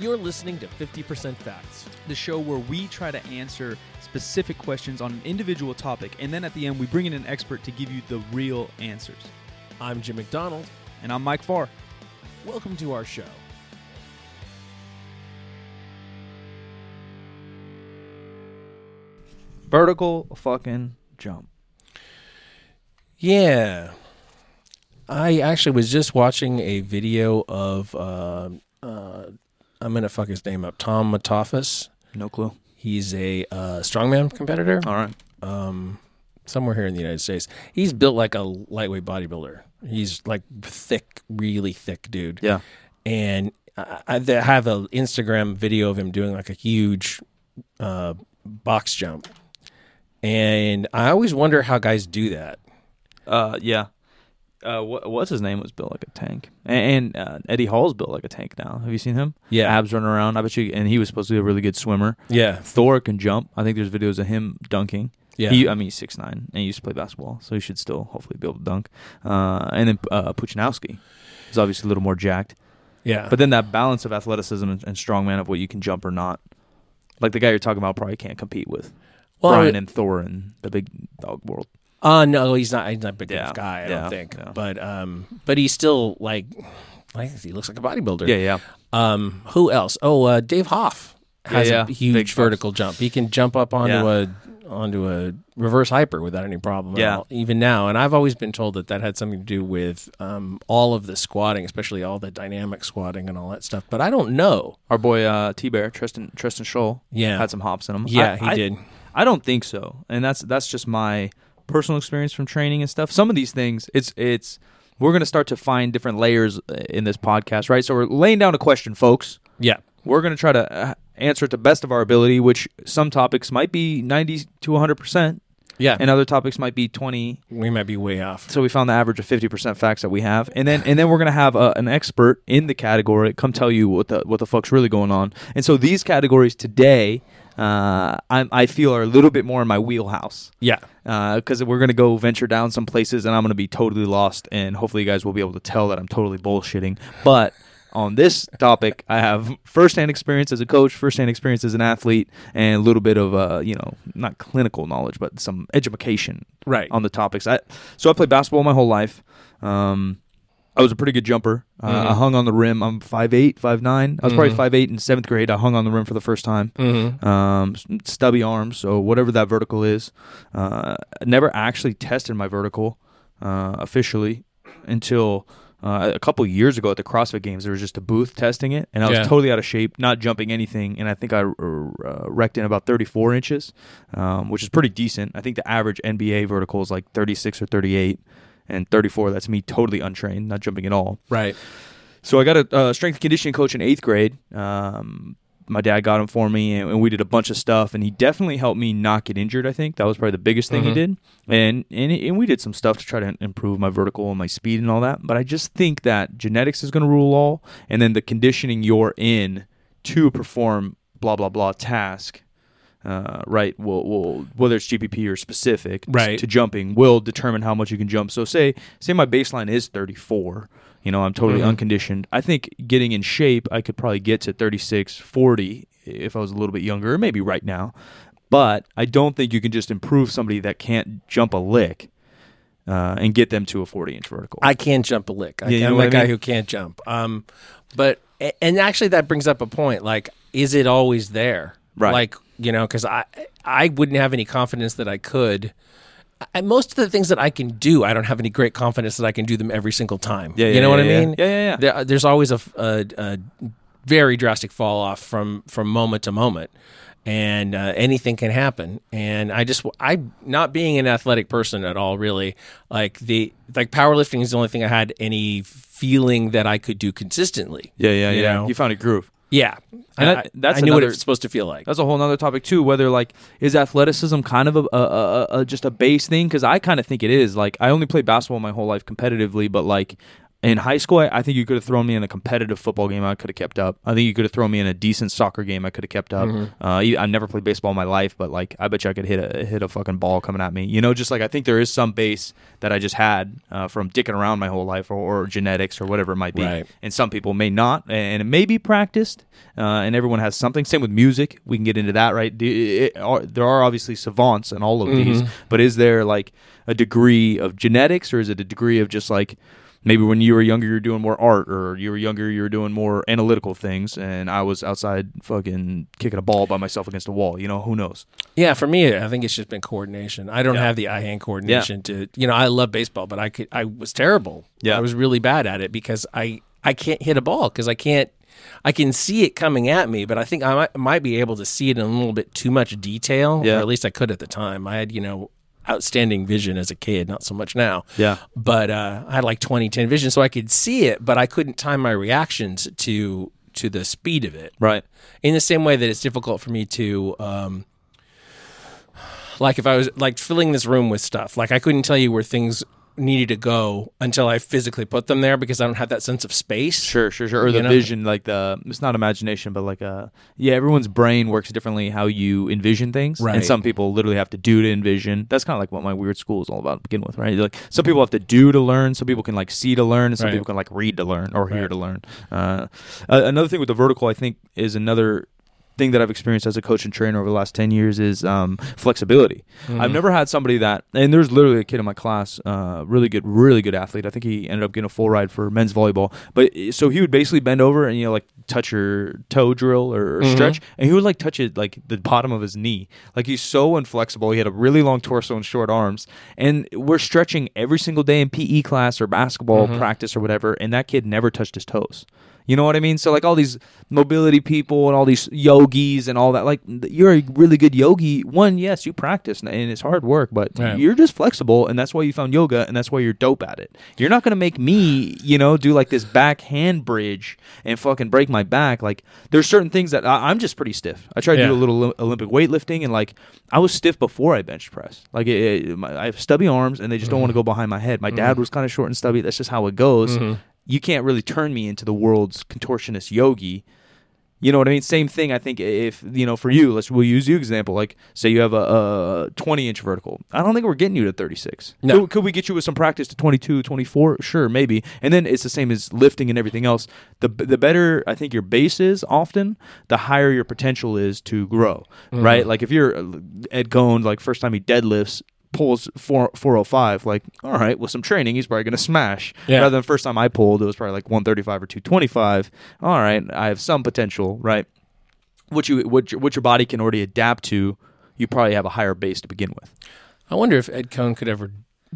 You're listening to 50% Facts. the show where we try to answer specific questions on an individual topic, and then at the end, we bring in an expert to give you the real answers. I'm Jim McDonald. And I'm Mike Farr. Welcome to our show. Vertical fucking jump. Yeah. I actually was just watching a video of uh, uh, I'm gonna fuck his name up. Tom Matafis. No clue. He's a uh, strongman competitor. All right. Um, somewhere here in the United States. He's built like a lightweight bodybuilder. He's like thick, really thick dude. Yeah. And I, I have an Instagram video of him doing like a huge uh, box jump. And I always wonder how guys do that. Uh, yeah. Uh, what, what's his name was built like a tank, and, and uh, Eddie Hall's built like a tank now. Have you seen him? Yeah. abs running around. I bet you. And he was supposed to be a really good swimmer. Yeah. Thor can jump. I think there's videos of him dunking. Yeah. He, I mean, he's six nine and he used to play basketball, so he should still hopefully be able to dunk. Uh, and then uh, Pudzianowski is obviously a little more jacked, yeah. but then that balance of athleticism and, and strongman of what you can jump or not, like the guy you're talking about, probably can't compete with Well, Brian I- and Thor in the big dog world. Uh no, he's not. He's not a big Yeah, enough guy. I yeah, don't think. yeah. But um, but he's still like, like he looks like a bodybuilder. Yeah, yeah. Um, who else? Oh, uh, Dave Hoff has a huge bucks. vertical jump. He can jump up onto a onto a reverse hyper without any problem. at Yeah. all, even now. And I've always been told that that had something to do with um, all of the squatting, especially all the dynamic squatting and all that stuff. But I don't know. Our boy uh, T Bear Tristan Tristan Scholl Yeah. had some hops in him. Yeah, I- he I- did. I don't think so, and that's that's just my personal experience from training and stuff. Some of these things, it's it's we're gonna start to find different layers uh, in this podcast, right? So we're laying down a question, folks. Yeah. We're gonna try to uh, answer it to best of our ability, which some topics might be ninety to one hundred percent, Yeah. and other topics might be twenty. we might be way off. So we found the average of fifty percent facts that we have, and then and then we're gonna have uh an expert in the category come tell you what the what the fuck's really going on. And so these categories today, uh, I I feel are a little bit more in my wheelhouse Yeah. because we're gonna go venture down some places, and I'm gonna be totally lost, and hopefully you guys will be able to tell that I'm totally bullshitting, but. On this topic, I have firsthand experience as a coach, firsthand experience as an athlete, and a little bit of, uh, you know, not clinical knowledge, but some education Right. on the topics. I so I played basketball my whole life. Um, I was a pretty good jumper. Uh, Mhm. I hung on the rim. I'm 5'8", 5'9". I was probably Mhm. 5'8", in seventh grade. I hung on the rim for the first time. Mm-hmm. Um, stubby arms, so whatever that vertical is. Uh, I never actually tested my vertical uh, officially until uh, a couple years ago at the CrossFit Games. There was just a booth testing it, and I was Yeah. totally out of shape, not jumping anything, and I think I uh, wrecked in about 34 inches, um, which is pretty decent. I think the average NBA vertical is like 36 or 38. And 34, that's me totally untrained, not jumping at all. Right. So I got a uh, strength and conditioning coach in eighth grade. Um, my dad got him for me, and, and we did a bunch of stuff. And he definitely helped me not get injured. I think that was probably the biggest thing he Mhm. did. And and and we did some stuff to try to improve my vertical and my speed and all that. But I just think that genetics is going to rule all, and then the conditioning you're in to perform blah blah blah task. Uh, right, will will whether it's GPP or specific Right. to jumping will determine how much you can jump. So say say my baseline is 34, you know, I'm totally Mhm. unconditioned. I think getting in shape, I could probably get to 36, 40 if I was a little bit younger, or maybe right now. But I don't think you can just improve somebody that can't jump a lick uh, and get them to a 40 inch vertical. I can't jump a lick. I, Yeah, you I'm know that guy mean? who can't jump. Um, but and actually that brings up a point. Like, is it always there? Right. Like you know, because I I wouldn't have any confidence that I could. I, most of the things that I can do, I don't have any great confidence that I can do them every single time. Yeah, you yeah, know what yeah, I yeah. mean? Yeah, yeah, yeah. There, there's always a a very drastic fall off from from moment to moment, and uh, anything can happen. And I just I not being an athletic person at all, really like the like powerlifting is the only thing I had any feeling that I could do consistently. yeah, yeah, you yeah. know? You found a groove. Yeah, And I, that- that's I knew what it's supposed to feel like. That's a whole nother topic too. Whether like is athleticism kind of a, a, a, a just a base thing? Because I kind of think it is. Like I only played basketball my whole life competitively, but like in high school, I, I think you could have thrown me in a competitive football game. I could have kept up. I think you could have thrown me in a decent soccer game. I could have kept up. Mm-hmm. Uh, I never played baseball in my life, but like I bet you I could hit a hit a fucking ball coming at me. You know, just like I think there is some base that I just had uh, from dicking around my whole life, or, or genetics, or whatever it might be. Right. And some people may not, and it may be practiced. Uh, and everyone has something. Same with music. We can get into that, right? Do- it- are- there are obviously savants in all of these, but is there like a degree of genetics, or is it a degree of just like maybe when you were younger you're doing more art or you were younger you were doing more analytical things and i was outside fucking kicking a ball by myself against a wall you know who knows Yeah, for me, I think it's just been coordination. I don't Yeah. have the eye hand coordination to, you know, I love baseball, but I could, I was terrible. Yeah. I was really bad at it because I, I can't hit a ball because I can't, I can see it coming at me, but I think I might, might be able to see it in a little bit too much detail, Yeah. or at least I could at the time. I had, you know, outstanding vision as a kid, not so much now. Yeah. But uh, I had like 2010 vision, so I could see it, but I couldn't time my reactions to to the speed of it right in the same way that it's difficult for me to um like if i was like filling this room with stuff like i couldn't tell you where things needed to go until i physically put them there because i don't have that sense of space sure sure sure or the know? vision like the it's not imagination but like uh yeah everyone's brain works differently how you envision things Right. and some people literally have to do to envision that's kind of like what my weird school is all about to begin with right like some people have to do to learn some people can like see to learn and some Right. people can like read to learn or hear Right. to learn uh, another thing with the vertical i think is another thing that I've experienced as a coach and trainer over the last 10 years is um, flexibility. Mm-hmm. I've never had somebody that, and there's literally a kid in my class, uh, really good, really good athlete. I think he ended up getting a full ride for men's volleyball. But so he would basically bend over and, you know, like touch your toe drill or, or stretch, and he would like touch it like the bottom of his knee. Like he's so inflexible. He had a really long torso and short arms. And we're stretching every single day in PE class or basketball practice or whatever, and that kid never touched his toes. You know what I mean? So like all these mobility people and all these yogis and all that. Like you're a really good yogi. One, yes, you practice and it's hard work, but Right. you're just flexible, and that's why you found yoga, and that's why you're dope at it. You're not gonna make me, you know, do like this back hand bridge and fucking break my back. Like there's certain things that I, I'm just pretty stiff. I tried to do a little Olympic weightlifting, and like I was stiff before I bench press. Like it, it- my, I have stubby arms, and they just don't want to mm-hmm. go behind my head. My dad mm-hmm. was kind of short and stubby. That's just how it goes mm-hmm. You can't really turn me into the world's contortionist yogi. You know what I mean? Same thing. I think if you know, for you, let's we'll use you example. Like, say you have a, a 20 inch vertical. I don't think we're getting you to 36. No. Could, could we get you with some practice to 22, 24? Sure, maybe. And then it's the same as lifting and everything else. The the better I think your base is, often the higher your potential is to grow. Right? Like if you're uh, Ed Coan, like first time he deadlifts. Pulls four four oh five. Like, all right, with some training, he's probably gonna smash. Yeah. Rather than first time I pulled, it was probably like one thirty five or two twenty five. All right, I have some potential, right? What you what your, what your body can already adapt to, you probably have a higher base to begin with. i wonder if ed coan could ever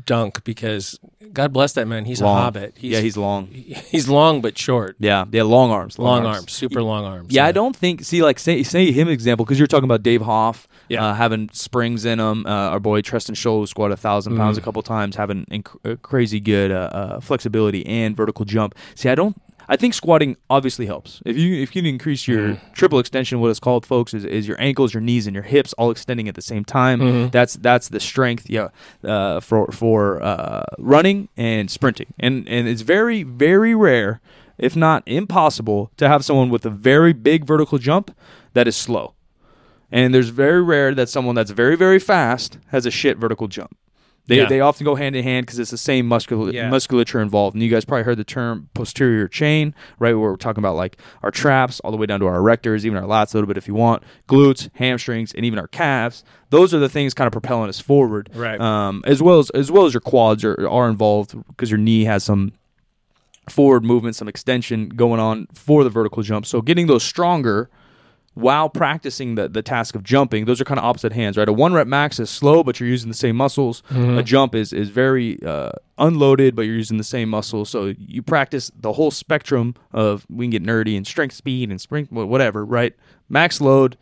dunk because god bless that man he's Long. a hobbit he's, yeah, he's long. he's long but short Yeah, yeah, long arms, long, arms. super long arms Yeah, I don't think. See, like say say him example because you're talking about Dave Hoff, Yeah. uh, having springs in them. Uh, our boy Tristan Scholl who squatted a thousand pounds a couple times, having inc- uh, crazy good uh, uh, flexibility and vertical jump. See, I don't. I think squatting obviously helps. If you if you can increase your Mm. triple extension, what it's called, folks, is, is your ankles, your knees, and your hips all extending at the same time. Mm-hmm. That's that's the strength, yeah, uh, for for uh, running and sprinting. And and it's very very rare, if not impossible, to have someone with a very big vertical jump that is slow. And there's very rare that someone that's very very fast has a shit vertical jump. They, Yeah. they often go hand in hand because it's the same muscul- Yeah. musculature involved. And you guys probably heard the term posterior chain, right? Where we're talking about like our traps all the way down to our erectors, even our lats a little bit if you want, glutes, hamstrings, and even our calves. Those are the things kind of propelling us forward, Right. Um, as well as as well as your quads are, are involved because your knee has some forward movement, some extension going on for the vertical jump. So getting those stronger while practicing the, the task of jumping, those are kind of opposite hands, right? A one rep max is slow, but you're using the same muscles. A jump is is very uh, unloaded, but you're using the same muscles. So you practice the whole spectrum of we can get nerdy and strength, speed, and spring, whatever, right? Max load,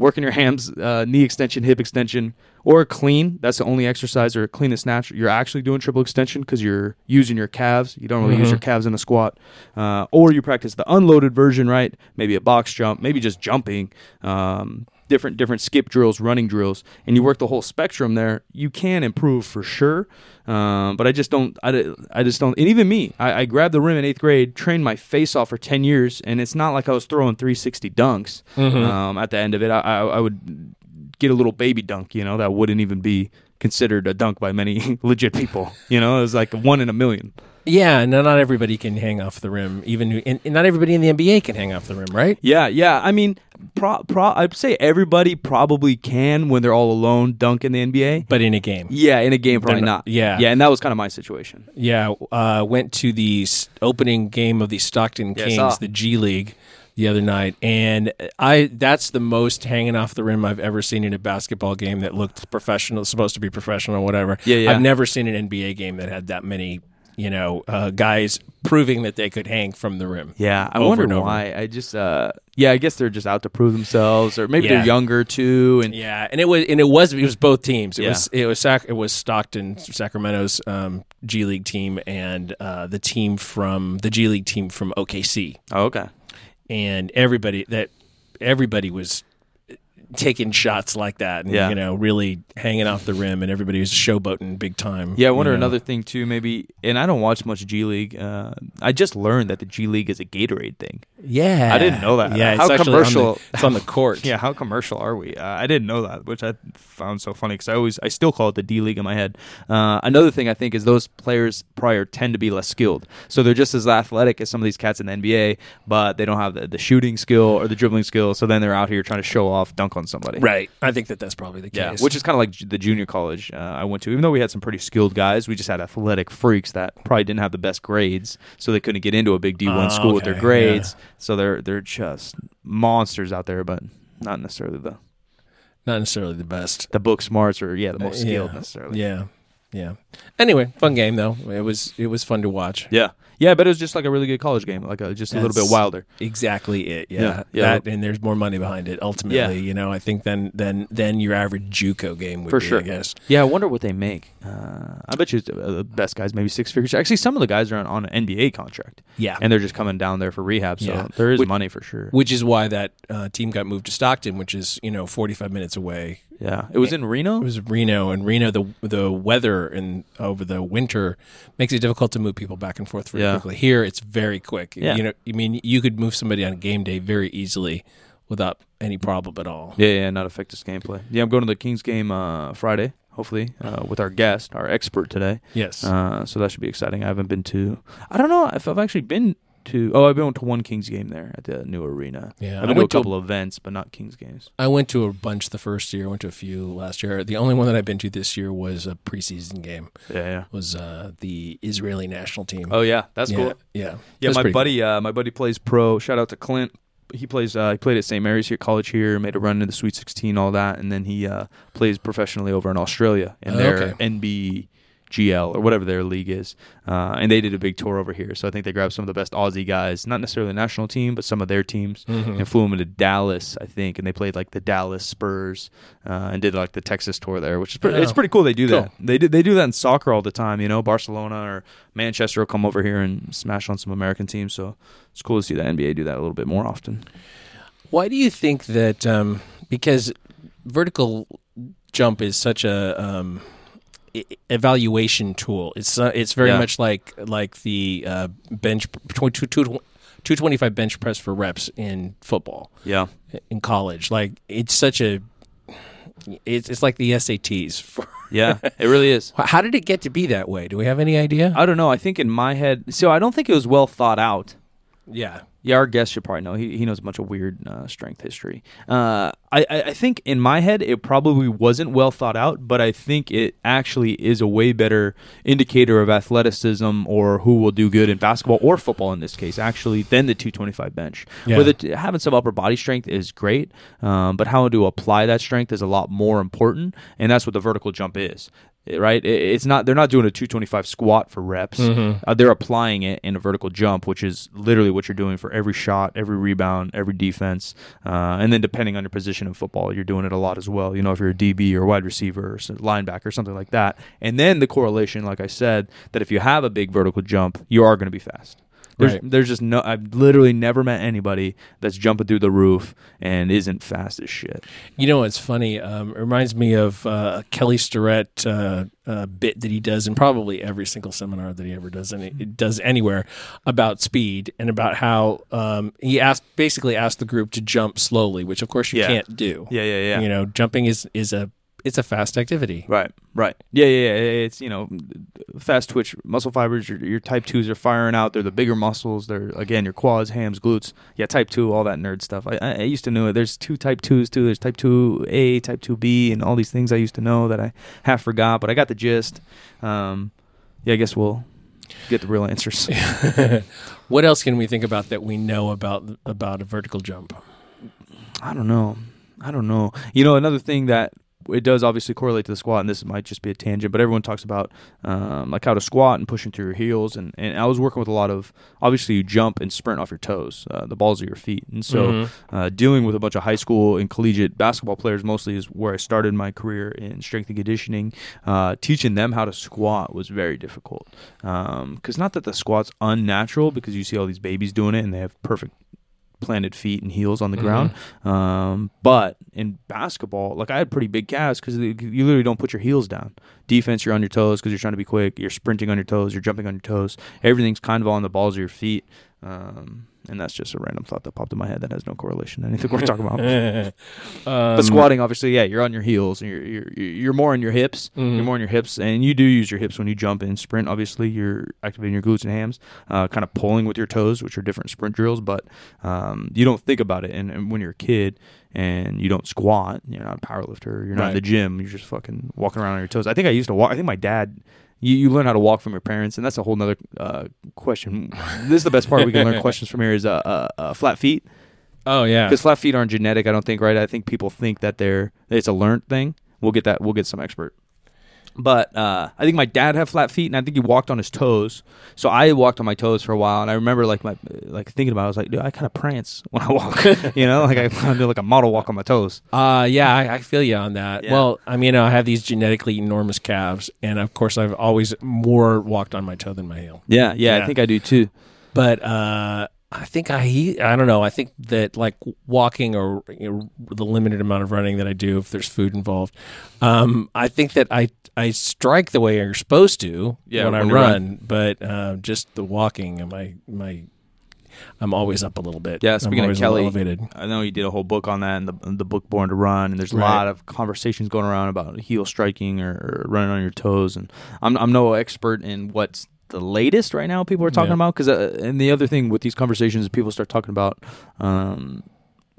working your hams, uh, knee extension, hip extension, or clean. That's the only exercise or clean and snatch. You're actually doing triple extension because you're using your calves. You don't really use your calves in a squat. Uh, or you practice the unloaded version, right? Maybe a box jump, maybe just jumping. Um, different different skip drills, running drills, and you work the whole spectrum there, you can improve for sure. Um, but I just don't. I, I just don't. And even me, I, I grabbed the rim in eighth grade, trained my face off for ten years, and it's not like I was throwing 360 dunks. Um, at the end of it, I, I, I would get a little baby dunk, you know, that wouldn't even be considered a dunk by many legit people. You know, it was like one in a million. Yeah, no, not everybody can hang off the rim. Even and, and not everybody in the NBA can hang off the rim, right? Yeah, yeah. I mean, pro, pro, I'd say everybody probably can when they're all alone dunk in the NBA. But in a game, Yeah, in a game, probably not. not- yeah. yeah, and that was kind of my situation. yeah. Uh, went to the opening game of the Stockton Kings, saw. the G League, the other night, and I that's the most hanging off the rim I've ever seen in a basketball game that looked professional, supposed to be professional, whatever. Yeah, yeah. I've never seen an NBA game that had that many. You know, uh, guys proving that they could hang from the rim. Yeah, I wonder why. I just, uh, yeah, I guess they're just out to prove themselves, or maybe Yeah. they're younger too. And Yeah, and it was and it was it was both teams. It Yeah. was it was Sac- it was Stockton Sacramento's um, G League team and uh, the team from the G League team from OKC, oh, okay, and everybody that everybody was taking shots like that, and Yeah. you know really hanging off the rim, and everybody was showboating big time. yeah. I you wonder know. another thing too. Maybe, and I don't watch much G League. Uh, I just learned that the G League is a Gatorade thing. Yeah, I didn't know that. Yeah, How it's actually on the- commercial- it's on the court. Yeah, how commercial are we? Uh, I didn't know that, which I found so funny because I always, I still call it the D League in my head. Uh, another thing I think is those players prior tend to be less skilled, so they're just as athletic as some of these cats in the NBA, but they don't have the, the shooting skill or the dribbling skill. So then they're out here trying to show off, dunk on somebody. right. I think that that's probably the Yeah, case. which is kind of like the junior college uh, I went to. Even though we had some pretty skilled guys, we just had athletic freaks that probably didn't have the best grades, so they couldn't get into a big D one Oh, school with their okay, grades. So they're they're just monsters out there, but not necessarily the not necessarily the best. the book smarts or yeah the most skilled yeah. necessarily. Yeah, yeah. Anyway, fun game though. It was it was fun to watch. Yeah, yeah, but it was just like a really good college game, like a, just a little bit That's- wilder. Exactly it. Yeah. Yeah, yeah. That and there's more money behind it ultimately, Yeah. you know, I think than than than your average JUCO game would For be, sure. I guess. Yeah, I wonder what they make. Uh, I bet you uh, the best guys maybe six figures. Actually, some of the guys are on, on an NBA contract, Yeah. and they're just coming down there for rehab. So Yeah. there is Which- money for sure. which is why that uh, team got moved to Stockton, which is, you know, 45 minutes away. Yeah, it was in Reno. It was Reno and Reno the the weather over the winter makes it difficult to move people back and forth very Yeah. quickly. Here it's very quick. Yeah. You know, I mean you could move somebody on game day very easily without any problem at all. Yeah, yeah, not affect his gameplay. Yeah, I'm going to the Kings game uh, Friday, hopefully, uh, with our guest, our expert today. Yes. Uh, so that should be exciting. I haven't been to. I don't know if I've actually been to. Oh, I've been to one Kings game there at the new arena. Yeah, I've been to a went to a- couple events, but not Kings games. I went to a bunch the first year. I went to a few last year. The only one that I've been to this year was a preseason game. Yeah, yeah. Was uh, the Israeli national team? Oh yeah, that's yeah, cool. Yeah, Yeah, my buddy, uh, my buddy plays pro. Shout out to Clint. He plays. Uh, he played at St. Mary's here, college here. Made a run into the Sweet 16, all that, and then he uh, plays professionally over in Australia in Oh, their okay. NBGL or whatever their league is. Uh, and they did a big tour over here, so I think they grabbed some of the best Aussie guys, not necessarily the national team, but some of their teams, Mhm. and flew them into Dallas, I think, and they played like the Dallas Spurs uh, and did like the Texas tour there, which is pretty, it's Oh, pretty cool. They do cool. that. They do they do that in soccer all the time. You know, Barcelona or Manchester will come over here and smash on some American teams. So it's cool to see the NBA do that a little bit more often. Why do you think that? Um, because vertical jump is such a um, evaluation tool. It's uh, it's very Yeah. much like like the uh, bench two two twenty five bench press for reps in football Yeah, in college. Like it's such a it's it's like the SATs. For, yeah, it really is. how did it get to be that way? Do we have any idea? I don't know. I think in my head, so I don't think it was well thought out. yeah. Yeah, our guest should probably know. He he knows a bunch of weird uh, strength history. Uh, I I I think in my head it probably wasn't well thought out, but I think it actually is a way better indicator of athleticism or who will do good in basketball or football in this case, actually, than the 225 bench. Yeah. Where the t- having some upper body strength is great, um, but how to apply that strength is a lot more important, and that's what the vertical jump is. Right, it's not. They're not doing a 225 squat for reps. Uh, they're applying it in a vertical jump, which is literally what you're doing for every shot, every rebound, every defense, uh, and then depending on your position in football, you're doing it a lot as well. You know, if you're a DB or wide receiver or linebacker or something like that, and then the correlation, like I said, that if you have a big vertical jump, you are going to be fast. There's Right. there's just no. I've literally never met anybody that's jumping through the roof and isn't fast as shit. You know, it's funny. Um, it reminds me of uh, Kelly Starrett uh, uh, bit that he does in probably every single seminar that he ever does, and it does anywhere about speed and about how um, he asked basically asked the group to jump slowly, which of course you Yeah. can't do. Yeah, yeah, yeah. You know, jumping is is a it's a fast activity. Right, right. Yeah, yeah, yeah. It's you know, fast twitch muscle fibers. Your, your type twos are firing out. They're the bigger muscles. They're again your quads, hams, glutes. Yeah, type two, all that nerd stuff. I, I I used to know it. There's two type twos too. There's type two A, type two B, and all these things I used to know that I half forgot, but I got the gist. Um, yeah, I guess we'll get the real answers. what else can we think about that we know about about a vertical jump? I don't know. I don't know. You know, another thing that it does obviously correlate to the squat, and this might just be a tangent, but everyone talks about um, like how to squat and pushing through your heels. And, and I was working with a lot of obviously you jump and sprint off your toes, uh, the balls of your feet, and so Mhm. uh, dealing with a bunch of high school and collegiate basketball players mostly is where I started my career in strength and conditioning. Uh, teaching them how to squat was very difficult because not that the squat's unnatural because you see all these babies doing it and they have perfect planted feet and heels on the ground. Um, but in basketball, like I had pretty big calves because you literally don't put your heels down. Defense, you're on your toes because you're trying to be quick. You're sprinting on your toes. You're jumping on your toes. Everything's kind of all on the balls of your feet. Um, and that's just a random thought that popped in my head that has no correlation to anything we're talking about. Um, but squatting, obviously, yeah, you're on your heels and you're you're you're more on your hips. Mhm. You're more on your hips, and you do use your hips when you jump and sprint. Obviously, you're activating your glutes and hams, uh, kind of pulling with your toes, which are different sprint drills. But um, you don't think about it, and, and when you're a kid and you don't squat, you're not a power lifter. You're not in the gym. You're just fucking walking around on your toes. I think I used to walk. I think my dad. You, you learn how to walk from your parents, and that's a whole nother uh, question. this is the best part. We can learn questions from here. Is uh, uh, uh, flat feet oh yeah. because flat feet aren't genetic. I don't think right. I think people think that they're it's a learned thing. We'll get that. We'll get some expert. But uh, I think my dad had flat feet, and I think he walked on his toes. So I walked on my toes for a while, and I remember like my like thinking about. it, I was like, dude, I kind of prance when I walk. you know, like I kind of do like a model walk on my toes. Uh, yeah, I, I feel you on that. Yeah. Well, I mean, you know, I have these genetically enormous calves, and of course, I've always more walked on my toe than my heel. Yeah, yeah, Yeah. I think I do too. But uh, I think I, I don't know. I think that like walking or you know, the limited amount of running that I do, if there's food involved, um, I think that I I strike the way you're supposed to Yeah, when I when you run, but uh, just the walking, my my, I'm always up a little bit. Yeah, I'm speaking of a little Kelly, elevated. I know you did a whole book on that, and the the book Born to Run, and there's a Right. lot of conversations going around about heel striking or, or running on your toes. And I'm I'm no expert in what's the latest right now people are talking Yeah. about because uh, and the other thing with these conversations is people start talking about um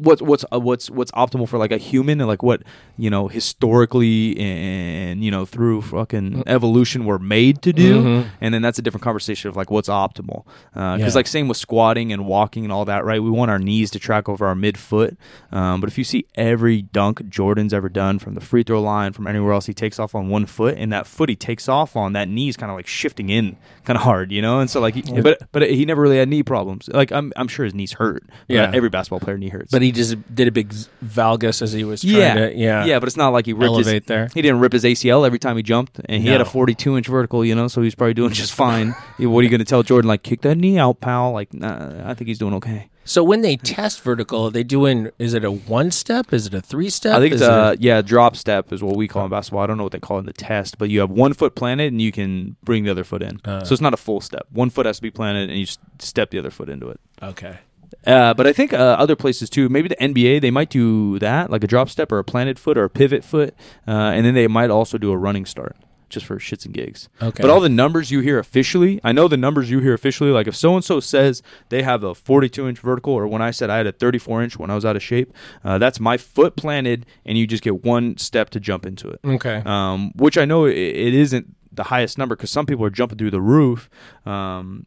what's what's uh, what's what's optimal for like a human and like what you know historically and you know through fucking evolution we're made to do. Mhm. and then that's a different conversation of like what's optimal. Because Yeah. like same with squatting and walking and all that right? We want our knees to track over our midfoot. Um, but if you see every dunk jordan's ever done from the free throw line from anywhere else he takes off on one foot and that foot he takes off on that knee's kind of like shifting in kind of hard you know? And so like he, but but he never really had knee problems. Like i'm, I'm sure his knees hurt. Yeah. every basketball player knee hurts. But he just did a big z- valgus as he was trying yeah, to yeah yeah, but it's not like he ripped elevate his, there. He didn't rip his ACL every time he jumped, and he had a 42 inch vertical, you know, so he's probably doing just fine. What are you going to tell Jordan? Like, kick that knee out, pal. Like, nah, I think he's doing okay. So when they test vertical, are they doing? Is it a one step? Is it a three step? I think Is it's it uh yeah, drop step is what we call in basketball. I don't know what they call it in the test, but you have one foot planted and you can bring the other foot in. Uh. so it's not a full step. One foot has to be planted and you s- step the other foot into it. okay. Uh, but I think uh, other places too. Maybe the NBA they might do that, like a drop step or a planted foot or a pivot foot, uh, and then they might also do a running start just for shits and gigs. Okay. But all the numbers you hear officially, I know the numbers you hear officially. Like if so and so says they have a 42 inch vertical, or when I said I had a 34 inch when I was out of shape, uh, that's my foot planted, and you just get one step to jump into it. Okay. Um, which I know it, it isn't the highest number because some people are jumping through the roof. Um,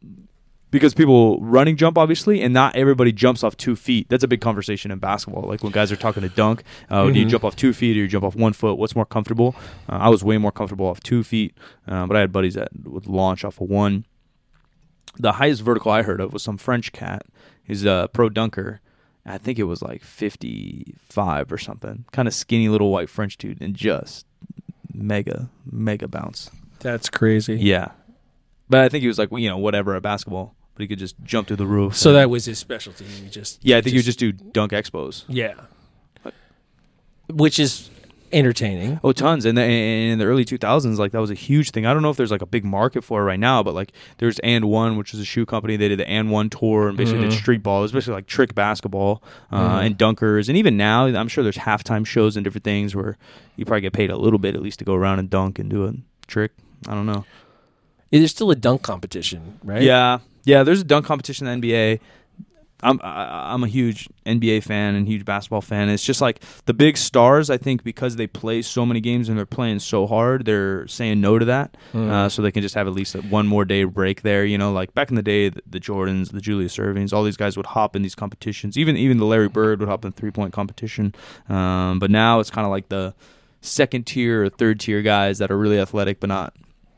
because people running jump obviously, and not everybody jumps off two feet. That's a big conversation in basketball. Like when guys are talking to dunk, uh, do you Mhm. jump off two feet or you jump off one foot? What's more comfortable? Uh, I was way more comfortable off two feet, uh, but I had buddies that would launch off of one. The highest vertical I heard of was some French cat. He's a pro dunker. I think it was like 55 or something. Kind of skinny little white French dude, and just mega, mega bounce. That's crazy. Yeah. But I think he was like, you know, whatever at basketball. but he could just jump through the roof. So and- that was his specialty. He just yeah, I think you just do dunk expos. yeah, which is entertaining. Oh, tons. And, the, and in the early 2000s, like that was a huge thing. I don't know if there's like a big market for it right now, but like there's And One, which is a shoe company. They did the And One tour and basically did street ball. It was basically like trick basketball uh, and dunkers. And even now, I'm sure there's halftime shows and different things where you probably get paid a little bit at least to go around and dunk and do a trick. I don't know. There's still a dunk competition, right? Yeah, yeah. There's a dunk competition in the NBA. I'm I, I'm a huge NBA fan and huge basketball fan. It's just like the big stars. I think because they play so many games and they're playing so hard, they're saying no to that, uh, so they can just have at least a one more day break there. You know, like back in the day, the, the Jordans, the Julius Ervings, all these guys would hop in these competitions. Even even the Larry Bird would hop in three point competition. Um, but now it's kind of like the second tier or third tier guys that are really athletic but not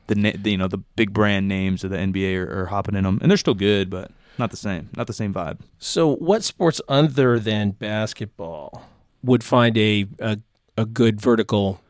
the, the you know the big brand names of the NBA are, are hopping in them, and they're still good, but not the same, not the same vibe. So, what sports other than basketball would find a a, a good vertical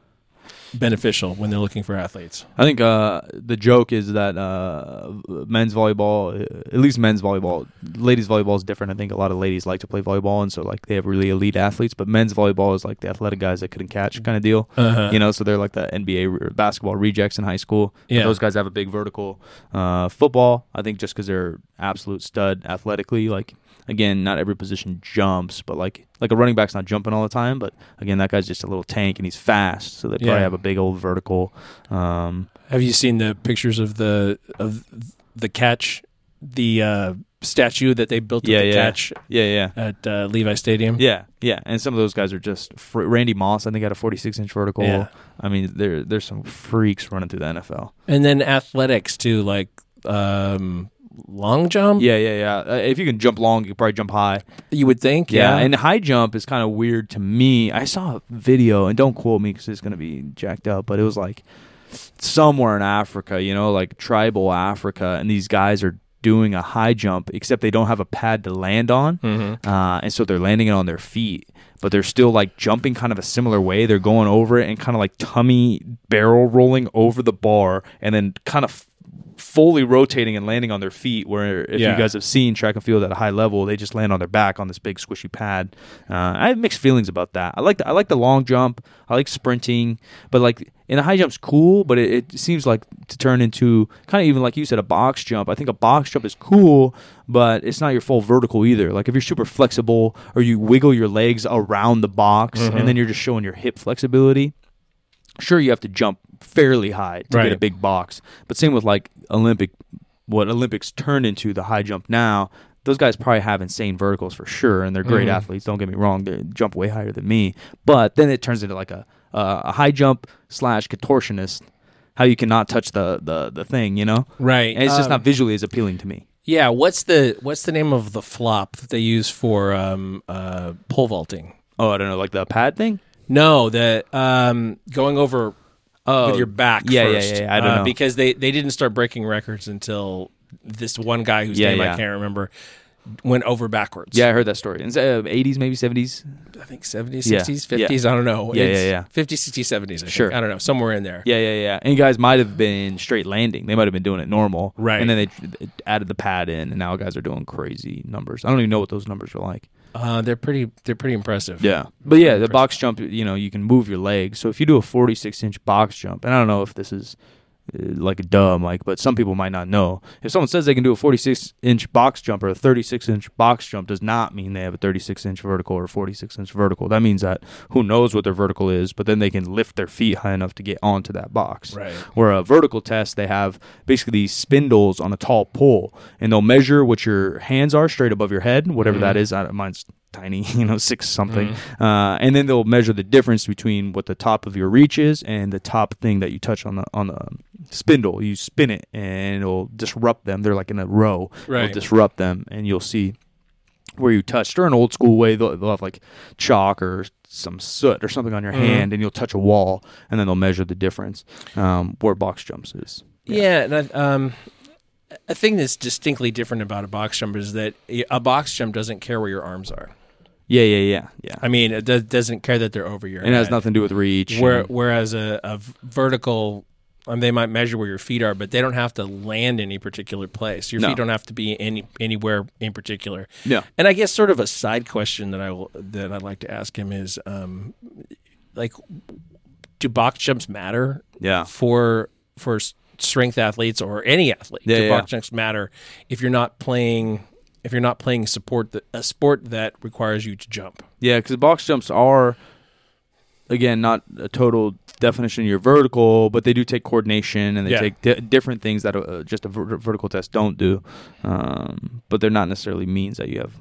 beneficial when they're looking for athletes? I think uh, the joke is that uh, men's volleyball, at least men's volleyball, ladies volleyball is different. I think a lot of ladies like to play volleyball, and so like they have really elite athletes. But men's volleyball is like the athletic guys that couldn't catch kind of deal. Uh-huh. You know, so they're like the NBA re- basketball rejects in high school. Yeah. those guys have a big vertical. Uh, football, I think, just because they're absolute stud athletically. Like again, not every position jumps, but like like a running back's not jumping all the time. But again, that guy's just a little tank and he's fast, so they probably Yeah. have a big old vertical. Um, Have you seen the pictures of the of the catch, the uh, statue that they built Yeah, the yeah. catch yeah, yeah. at uh, Levi Stadium? Yeah, yeah, and some of those guys are just fr- Randy Moss. I think had a 46 inch vertical. Yeah. I mean, there there's some freaks running through the NFL. And then athletics too, like um, long jump. Yeah, yeah, yeah. Uh, if you can jump long, you can probably jump high. you would think. Yeah, Yeah, and high jump is kind of weird to me. I saw a video, and don't quote me because it's gonna be jacked up, but it was like somewhere in Africa, you know, like tribal Africa, and these guys are doing a high jump, except they don't have a pad to land on, uh, and so they're landing it on their feet. But they're still like jumping kind of a similar way. They're going over it and kind of like tummy barrel rolling over the bar, and then kind of fully rotating and landing on their feet. Where if Yeah. you guys have seen track and field at a high level, they just land on their back on this big squishy pad. Uh, I have mixed feelings about that. I like the, I like the long jump. I like sprinting, but like in the high jump's cool, but it, it seems like to turn into kind of even like you said a box jump. I think a box jump is cool, but it's not your full vertical either. Like if you're super flexible or you wiggle your legs around the box and then you're just showing your hip flexibility sure you have to jump fairly high to get a big box but same with like olympic what olympics turned into the high jump now those guys probably have insane verticals for sure and they're great athletes don't get me wrong they jump way higher than me but then it turns into like a uh, a high jump slash contortionist how you cannot touch the the, the thing you know? Right. and it's just Um, not visually as appealing to me. Yeah, what's the what's the name of the flop that they use for um, uh, pole vaulting? oh i don't know like the pad thing No, the um, going over oh with your back. yeah, yeah, first, yeah, yeah, I don't uh, know. because they they didn't start breaking records until this one guy whose Yeah, name yeah. I can't remember went over backwards. yeah i heard that story in the uh, 80s maybe 70s I think 70s, 60s, yeah. 50s. I don't know. Yeah, It's yeah, yeah. 50s, 60s, 70s. I think. Sure. I don't know. Somewhere in there. Yeah, yeah, yeah. And you guys might have been straight landing. They might have been doing it normal. Right. And then they added the pad in, and now guys are doing crazy numbers. I don't even know what those numbers are like. Uh, they're pretty. They're pretty impressive. Yeah. But yeah, the box jump, you know, you can move your legs. So if you do a 46 inch box jump, and I don't know if this is Uh, like a dumb, like, but some people might not know. If someone says they can do a 46 inch box jump or a 36 inch box jump, does not mean they have a 36 inch vertical or 46 inch vertical. That means that who knows what their vertical is, but then they can lift their feet high enough to get onto that box. Right. Where a vertical test, they have basically these spindles on a tall pole, and they'll measure what your hands are straight above your head, whatever mm-hmm. that is. I, mine's tiny, you know, six something, uh, and then they'll measure the difference between what the top of your reach is and the top thing that you touch on the on the spindle. You spin it, and it'll disrupt them. They're like in a row. Right. It'll disrupt them, and you'll see where you touched, or an old school way, they'll, they'll have like chalk or some soot or something on your hand, and you'll touch a wall, and then they'll measure the difference. Um, where box jumps is. Yeah, and I, um, a thing that's distinctly different about a box jump is that a box jump doesn't care where your arms are. Yeah, yeah, yeah, yeah. I mean, it does, doesn't care that they're over your And it has head. nothing to do with reach. Where, and- whereas a, a vertical um, they might measure where your feet are, but they don't have to land any particular place. Your No. feet don't have to be any anywhere in particular. Yeah. And I guess sort of a side question that I will that I'd like to ask him is, um, like, do box jumps matter Yeah. for for s- strength athletes or any athlete? Yeah, yeah, box jumps matter if you're not playing if you're not playing support that, a sport that requires you to jump? Yeah, because box jumps are, again, not a total definition of your vertical, but they do take coordination and they Yeah. take di- different things that uh, just a ver- vertical test don't do. Um, but they're not necessarily means that you have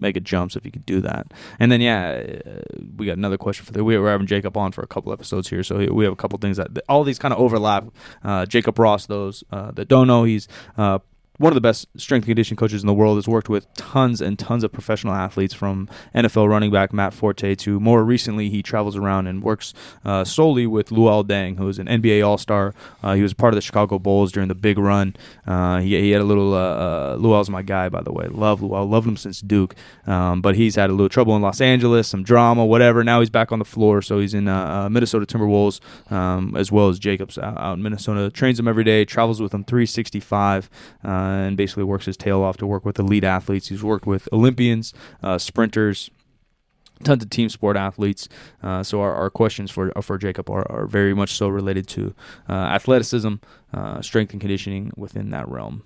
mega jumps if you could do that. And then yeah, we got another question for the we we're having Jacob on for a couple episodes here, so we have a couple things that all these kind of overlap. Uh, Jacob Ross, those uh, that don't know, he's uh, one of the best strength and conditioning coaches in the world. Has worked with tons and tons of professional athletes, from NFL running back Matt Forte to more recently, he travels around and works uh, solely with Luol Deng, who is an NBA All Star. Uh, he was part of the Chicago Bulls during the big run. Uh, he, he had a little. Uh, uh, Luol's my guy, by the way. Love Luol. Loved him since Duke. Um, but he's had a little trouble in Los Angeles, some drama, whatever. Now he's back on the floor, so he's in uh, uh, Minnesota Timberwolves, um, as well as Jacobs out, out in Minnesota. Trains them every day, travels with them 365, uh, and basically works his tail off to work with elite athletes. He's worked with Olympians, uh, sprinters, tons of team sport athletes. Uh, so our, our questions for for Jacob are, are very much so related to uh, athleticism, uh, strength and conditioning within that realm.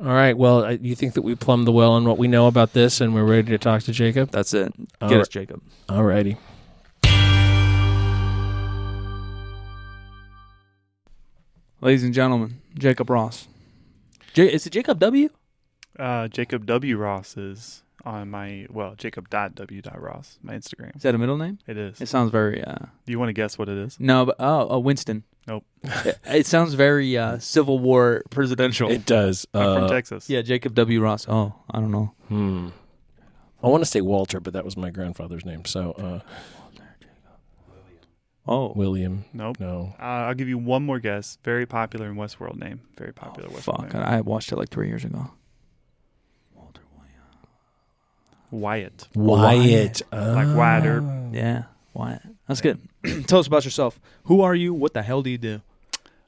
All right. Well, uh, you think that we plumbed the well on what we know about this, and we're ready to talk to Jacob? That's it. All Get right. us, Jacob. All righty. Ladies and gentlemen, Jacob Ross. J- is it Jacob W? Uh, Jacob W. Ross is on my well, Jacob dot W. dot Ross, my Instagram. Is that a middle name? It is. It sounds very. Uh, Do you want to guess what it is? no, but oh, oh Winston. Nope. it, it sounds very uh, Civil War presidential. It does. I'm Uh, from Texas. yeah, Jacob W. Ross. Oh, I don't know. hmm. I want to say Walter, but that was my grandfather's name. So uh, Oh, William. Nope. No. Uh, I'll give you one more guess. Very popular in Westworld name. Very popular Westworld fuck! name. I, I watched it like three years ago. Walter Wyatt. Wyatt. Like Wyatt Earp. Ah. Yeah, Wyatt. That's good. Tell us about yourself. Who are you? What the hell do you do?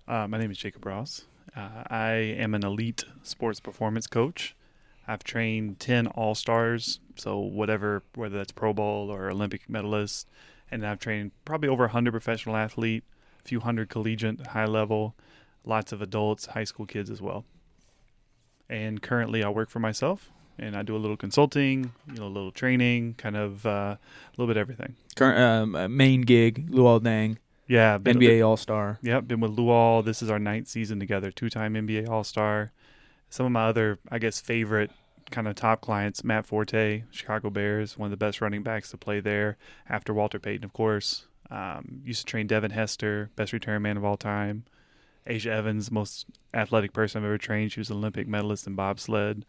Uh, my name is Jacob Ross. Uh, I am an elite sports performance coach. I've trained 10 All Stars, so whatever, whether that's Pro Bowl or Olympic medalists. And I've trained probably over 100 professional athlete, a few hundred collegiate, high level, lots of adults, high school kids as well. And currently I work for myself and I do a little consulting, you know, a little training, kind of uh, a little bit of everything. Current um, uh, main gig, Luol Deng, Yeah, been- NBA All Star. Yep, been with Luol. This is our ninth season together. Two-time NBA All-Star. Some of my other, I guess, favorite kind of top clients: Matt Forte, Chicago Bears, one of the best running backs to play there. After Walter Payton, of course. Um, used to train Devin Hester, best return man of all time. Aja Evans, most athletic person I've ever trained. She was an Olympic medalist in bobsled.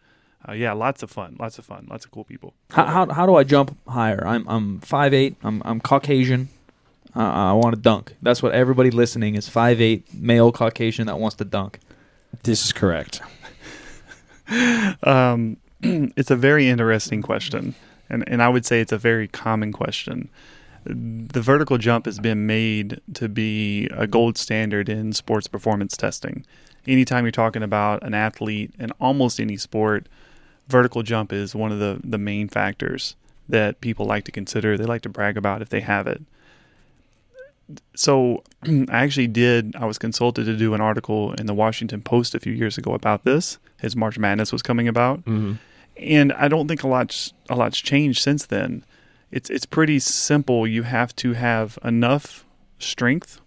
Uh, yeah, lots of fun, lots of fun, lots of cool people. How, how how do I jump higher? I'm I'm five eight. I'm I'm Caucasian. Uh, I want to dunk. That's what everybody listening is five eight male Caucasian that wants to dunk. This is correct. Um, it's a very interesting question, and and I would say it's a very common question. The vertical jump has been made to be a gold standard in sports performance testing. Anytime you're talking about an athlete in almost any sport, vertical jump is one of the the main factors that people like to consider. They like to brag about if they have it. So I actually did. I was consulted to do an article in the Washington Post a few years ago about this. as March Madness was coming about, Mm-hmm. And I don't think a lot's a lot's changed since then. It's it's pretty simple. You have to have enough strength,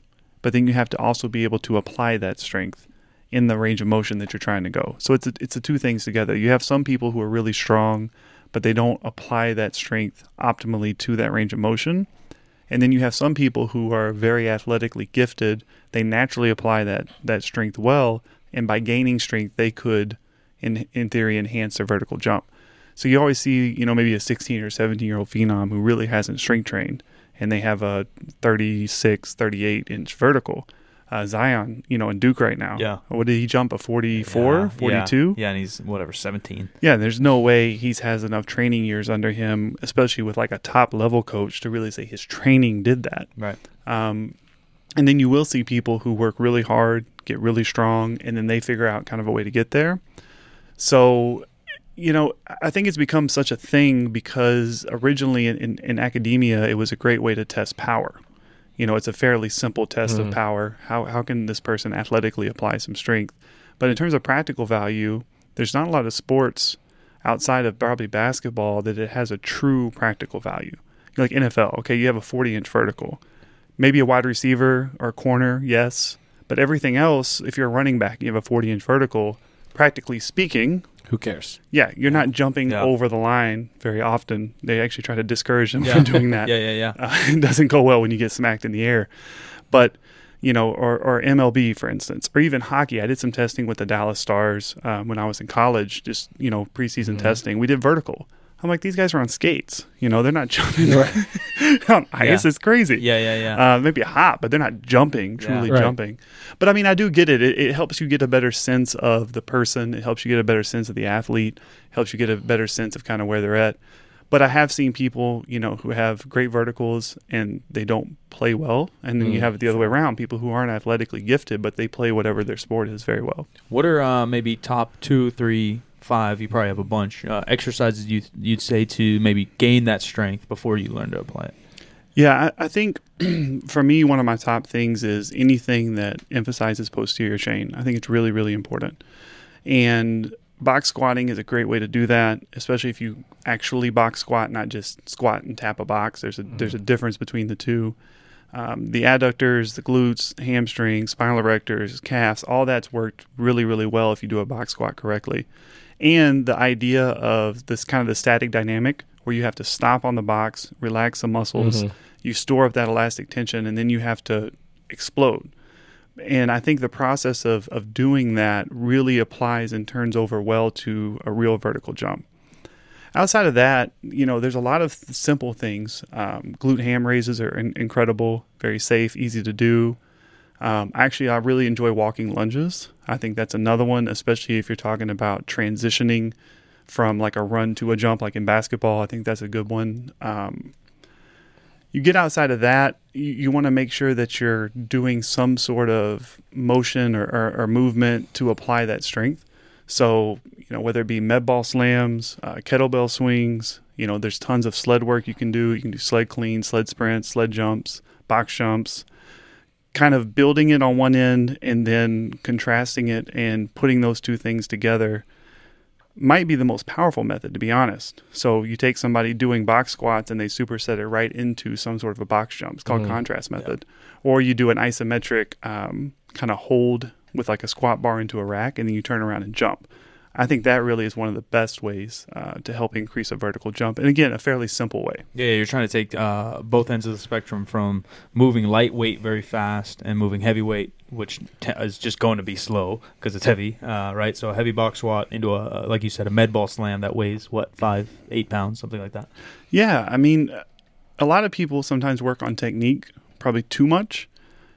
but then you have to also be able to apply that strength in the range of motion that you're trying to go. So it's a, it's the two things together. You have some people who are really strong, but they don't apply that strength optimally to that range of motion. And then you have some people who are very athletically gifted. They naturally apply that that strength well, and by gaining strength, they could, in in theory, enhance their vertical jump. So you always see, you know, maybe a 16 or 17 year old phenom who really hasn't strength trained, and they have a 36, 38 inch vertical. Uh, Zion, you know, in Duke right now. Yeah. What did he jump? A 44, 42? Yeah, and he's whatever seventeen. Yeah, there's no way he's has enough training years under him, especially with like a top level coach, to really say his training did that. Right. Um, And then you will see people who work really hard, get really strong, and then they figure out kind of a way to get there. So, you know, I think it's become such a thing because originally in, in, in academia, it was a great way to test power. You know, it's a fairly simple test of mm-hmm. power. How, how can this person athletically apply some strength? But in terms of practical value, there's not a lot of sports outside of probably basketball that it has a true practical value. Like NFL, okay, you have a 40 inch vertical. Maybe a wide receiver or a corner, yes. But everything else, if you're a running back, you have a 40 inch vertical, practically speaking, Who cares? yeah, you're not jumping Yeah. over the line very often. They actually try to discourage them from doing that. Yeah, yeah, yeah. Uh, it doesn't go well when you get smacked in the air. But, you know, or, or MLB, for instance, or even hockey. I did some testing with the Dallas Stars um, when I was in college, just, you know, preseason Mm-hmm. testing. We did vertical. I'm like, these guys are on skates. You know, they're not jumping on ice. Yeah. It's crazy. Yeah, yeah, yeah. Uh, maybe hot, but they're not jumping, truly Right. jumping. But I mean, I do get it. it. It helps you get a better sense of the person. It helps you get a better sense of the athlete. Helps you get a better sense of kind of where they're at. But I have seen people, you know, who have great verticals and they don't play well, and then you have it the other way around. People who aren't athletically gifted, but they play whatever their sport is very well. What are uh, maybe top two, three, five? You probably have a bunch. Uh, exercises you you'd say to maybe gain that strength before you learn to apply it. Yeah, I, I think for me, one of my top things is anything that emphasizes posterior chain. I think it's really, really important. And box squatting is a great way to do that, especially if you actually box squat, not just squat and tap a box. There's a there's a difference between the two. Um, the adductors, the glutes, hamstrings, spinal erectors, calves, all that's worked really, really well if you do a box squat correctly. And the idea of this kind of the static dynamic where you have to stop on the box, relax the muscles, you store up that elastic tension, and then you have to explode. And I think the process of, of doing that really applies and turns over well to a real vertical jump. Outside of that, you know, there's a lot of simple things. Um, glute ham raises are in- incredible, very safe, easy to do. Um, actually, I really enjoy walking lunges. I think that's another one, especially if you're talking about transitioning from like a run to a jump, like in basketball. I think that's a good one. Um, you get outside of that, you, you want to make sure that you're doing some sort of motion or, or, or movement to apply that strength. So, you know, whether it be med ball slams, uh, kettlebell swings, you know, there's tons of sled work you can do. You can do sled clean, sled sprints, sled jumps, box jumps, kind of building it on one end and then contrasting it and putting those two things together might be the most powerful method to be honest. So you take somebody doing box squats and they superset it right into some sort of a box jump. It's called contrast method. Or you do an isometric um, kind of hold with like a squat bar into a rack and then you turn around and jump. I think that really is one of the best ways uh, to help increase a vertical jump. And again, a fairly simple way. Yeah, you're trying to take uh, both ends of the spectrum from moving lightweight very fast and moving heavyweight, which te- is just going to be slow because it's heavy, uh, right? So a heavy box squat into a, like you said, a med ball slam that weighs what five, eight pounds, something like that. Yeah, I mean, a lot of people sometimes work on technique probably too much,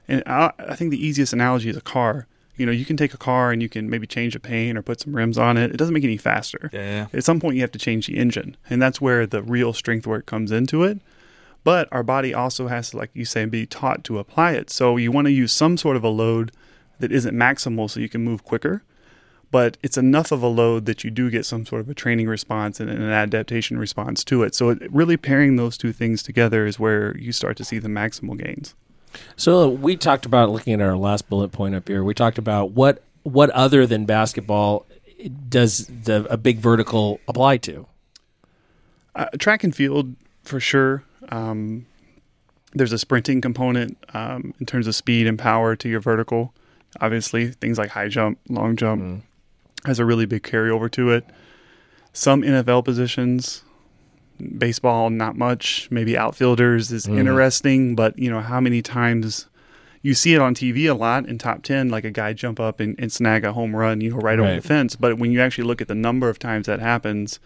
and I, I think the easiest analogy is a car. You know, you can take a car and you can maybe change a paint or put some rims on it. It doesn't make it any faster. Yeah, At some point, you have to change the engine, and that's where the real strength work comes into it. But our body also has to, like you say, be taught to apply it. So you want to use some sort of a load that isn't maximal, so you can move quicker. But it's enough of a load that you do get some sort of a training response and an adaptation response to it. So it, really pairing those two things together is where you start to see the maximal gains. So we talked about looking at our last bullet point up here. We talked about what what other than basketball does the a big vertical apply to? Uh, track and field for sure. Um, there's a sprinting component um, in terms of speed and power to your vertical. Obviously, things like high jump, long jump has a really big carryover to it. Some NFL positions, baseball, not much. Maybe outfielders is mm-hmm. interesting, but you know how many times you see it on TV a lot in top 10, like a guy jump up and, and snag a home run, you know, right, over the fence. But when you actually look at the number of times that happens,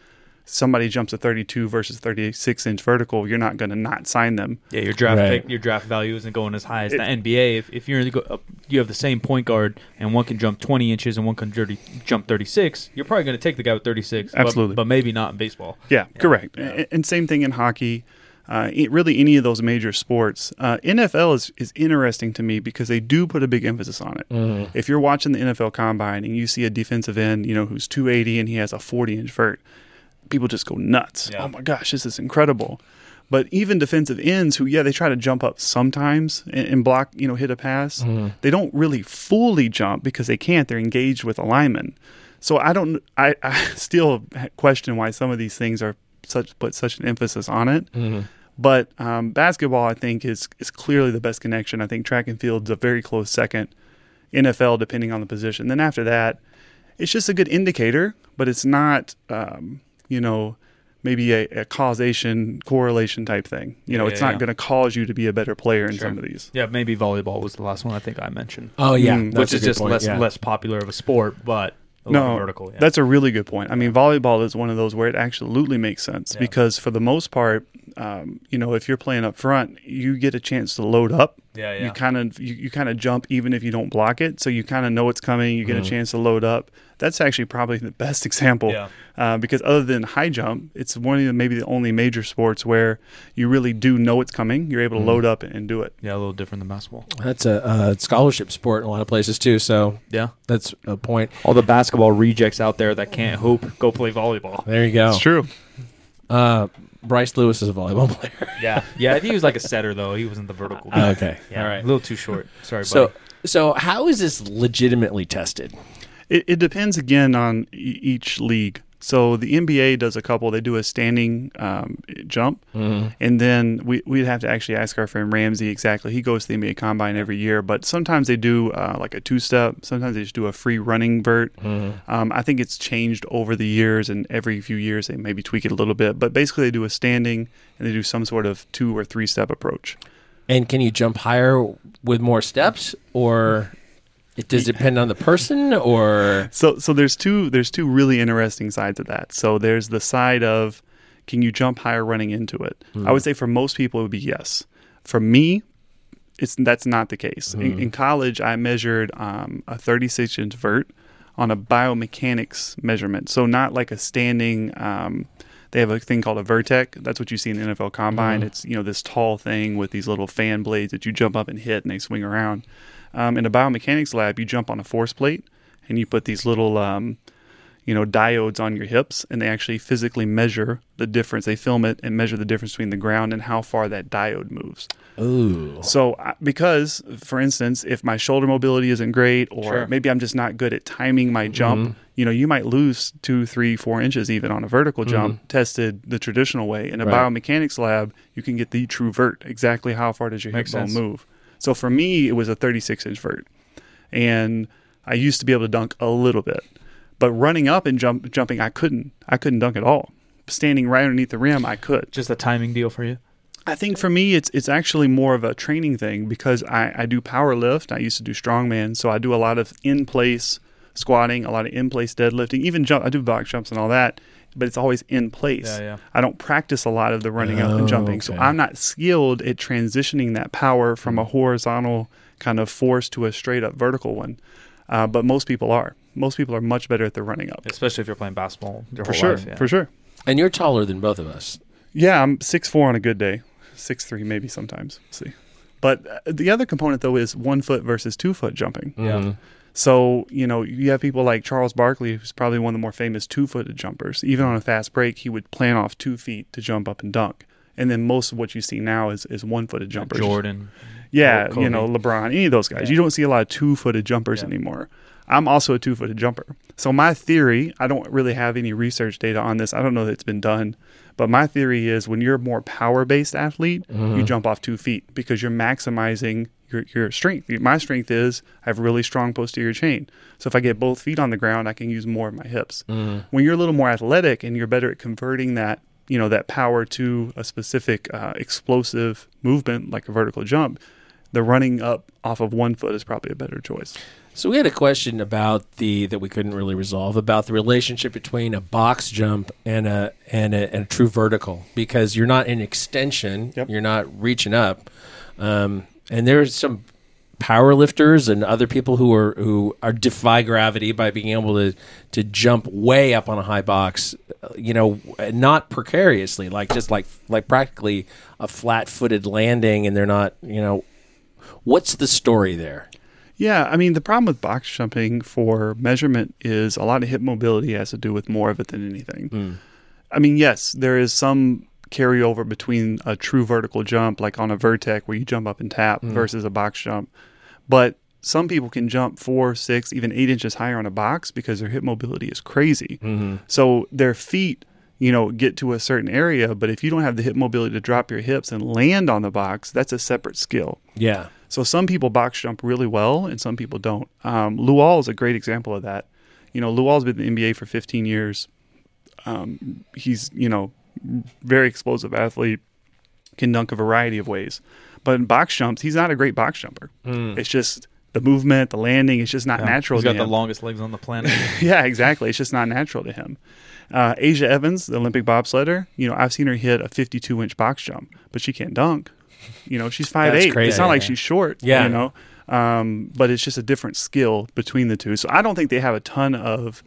somebody jumps a 32 versus 36 inch vertical, you're not going to not sign them. Yeah, your draft Right. pick, your draft value isn't going as high as It- the NBA. If, if you're in the, go- uh, you have the same point guard and one can jump 20 inches and one can dirty, jump 36, you're probably going to take the guy with 36. Absolutely. but, maybe not in baseball. Yeah, correct. A- And same thing in hockey. uh, really any of those major sports. Uh, NFL is, is interesting to me because they do put a big emphasis on it. Mm-hmm. If you're watching the NFL combine and you see a defensive end, you know, who's 280 and he has a 40 inch vert, people just go nuts. Yeah. Oh my gosh, this is incredible. But even defensive ends who, yeah, they try to jump up sometimes and, and block, you know, hit a pass, they don't really fully jump because they can't. They're engaged with a lineman. So I don't, I, I still question why some of these things are such, put such an emphasis on it. But um, basketball, I think, is is clearly the best connection. I think track and field's a very close second. NFL, depending on the position. Then after that, it's just a good indicator, but it's not, um, you know, maybe a, a causation correlation type thing. You know, Yeah, it's yeah, not yeah. going to cause you to be a better player in Sure. some of these. Yeah, maybe volleyball was the last one I think I mentioned. Oh yeah, Mm. which is just point, less yeah. less popular of a sport, but a No, vertical. Yeah. That's a really good point. I mean, volleyball is one of those where it absolutely makes sense Yeah. because for the most part, um, you know, if you're playing up front, you get a chance to load up. yeah, yeah. You kind of you, you kind of jump even if you don't block it, so you kind of know it's coming. You get a chance to load up. That's actually probably the best example Yeah. uh, because other than high jump, it's one of the, maybe the only major sports where you really do know it's coming. You're able to load up and do it. yeah, a little different than basketball. That's a uh, scholarship sport in a lot of places too. So Yeah. that's a point. All the basketball rejects out there that can't hoop, go play volleyball. There you go. It's true. Uh, Bryce Lewis is a volleyball player. Yeah. Yeah, I think he was like a setter though. He wasn't the vertical. guy. okay. Yeah, All right. A little too short. Sorry, So, buddy. so how is this legitimately tested? It, it depends again on e- each league. So the NBA does a couple. They do a standing um, jump, and then we we'd have to actually ask our friend Ramsey exactly. He goes to the NBA Combine every year, but sometimes they do uh, like a two step. Sometimes they just do a free running vert. Um, I think it's changed over the years, and every few years they maybe tweak it a little bit. But basically, they do a standing and they do some sort of two or three step approach. And can you jump higher with more steps, or it does depend on the person, or So so there's two there's two really interesting sides of that. So there's the side of can you jump higher running into it? I would say for most people it would be yes. For me, it's that's not the case. In, in college, I measured um, a 36 inch vert on a biomechanics measurement. So not like a standing. Um, they have a thing called a vertec. That's what you see in the NFL Combine. It's you know this tall thing with these little fan blades that you jump up and hit, and they swing around. Um, in a biomechanics lab, you jump on a force plate, and you put these little um, you know diodes on your hips and they actually physically measure the difference. They film it and measure the difference between the ground and how far that diode moves. Ooh, so because for instance if my shoulder mobility isn't great or Sure. maybe i'm just not good at timing my jump you know you might lose two three four inches even on a vertical jump tested the traditional way. In a Right. biomechanics lab you can get the true vert exactly how far does your Makes hip bone sense. move so for me it was a 36 inch vert and I used to be able to dunk a little bit, but running up and jump jumping I couldn't. I couldn't dunk at all. Standing right underneath the rim, I could. Just a timing deal for you. I think for me, it's it's actually more of a training thing because I, I do power lift. I used to do strongman, so I do a lot of in place squatting, a lot of in place deadlifting, even jump. I do box jumps and all that, but it's always in place. Yeah, yeah. I don't practice a lot of the running up Oh, and jumping, so. I'm not skilled at transitioning that power from a horizontal kind of force to a straight up vertical one. Uh, but most people are. Most people are much better at the running up. Especially if you're playing basketball your For whole sure, life. Yeah. for sure. and you're taller than both of us. Yeah, I'm six four on a good day, six three maybe sometimes. We'll see. But uh, the other component though is one foot versus two foot jumping. Yeah. So you know you have people like Charles Barkley, who's probably one of the more famous two footed jumpers. Even on a fast break, he would plan off two feet to jump up and dunk. And then most of what you see now is is one footed jumpers. Jordan. Yeah, Kobe. you know, LeBron, any of those guys. Yeah. You don't see a lot of two footed jumpers Yeah. anymore. I'm also a two footed jumper. So my theory, I don't really have any research data on this. I don't know that it's been done. But my theory is when you're a more power based athlete, you uh-huh. jump off two feet because you're maximizing your, your strength. My strength is I have really strong posterior chain. So if I get both feet on the ground, I can use more of my hips. When you're a little more athletic and you're better at converting that, you know, that power to a specific uh, explosive movement like a vertical jump, the running up off of one foot is probably a better choice. So we had a question about the that we couldn't really resolve about the relationship between a box jump and a and a, and a true vertical because you're not in extension, Yep. you're not reaching up, um, and there's some power lifters and other people who are who are defy gravity by being able to to jump way up on a high box, you know, not precariously, like just like like practically a flat-footed landing, and they're not, you know, what's the story there? Yeah, I mean the problem with box jumping for measurement is a lot of hip mobility has to do with more of it than anything. Hmm. I mean, yes, there is some carryover between a true vertical jump, like on a vertec where you jump up and tap, versus a box jump. But some people can jump four, six, even eight inches higher on a box because their hip mobility is crazy. So their feet, you know, get to a certain area, but if you don't have the hip mobility to drop your hips and land on the box, that's a separate skill. Yeah. So some people box jump really well, and some people don't. Um, Luol is a great example of that. You know, Luol's been in the NBA for 15 years. Um, he's you know very explosive athlete, can dunk a variety of ways. But in box jumps, he's not a great box jumper. It's just the movement, the landing. It's just not Yeah. natural. He's got the longest legs on the planet. yeah, exactly. It's just not natural to him. Uh, Aja Evans, the Olympic bobsledder, you know, I've seen her hit a 52 inch box jump, but she can't dunk. You know, she's five eight. It's not like she's short. Yeah. You know, um, but it's just a different skill between the two. So I don't think they have a ton of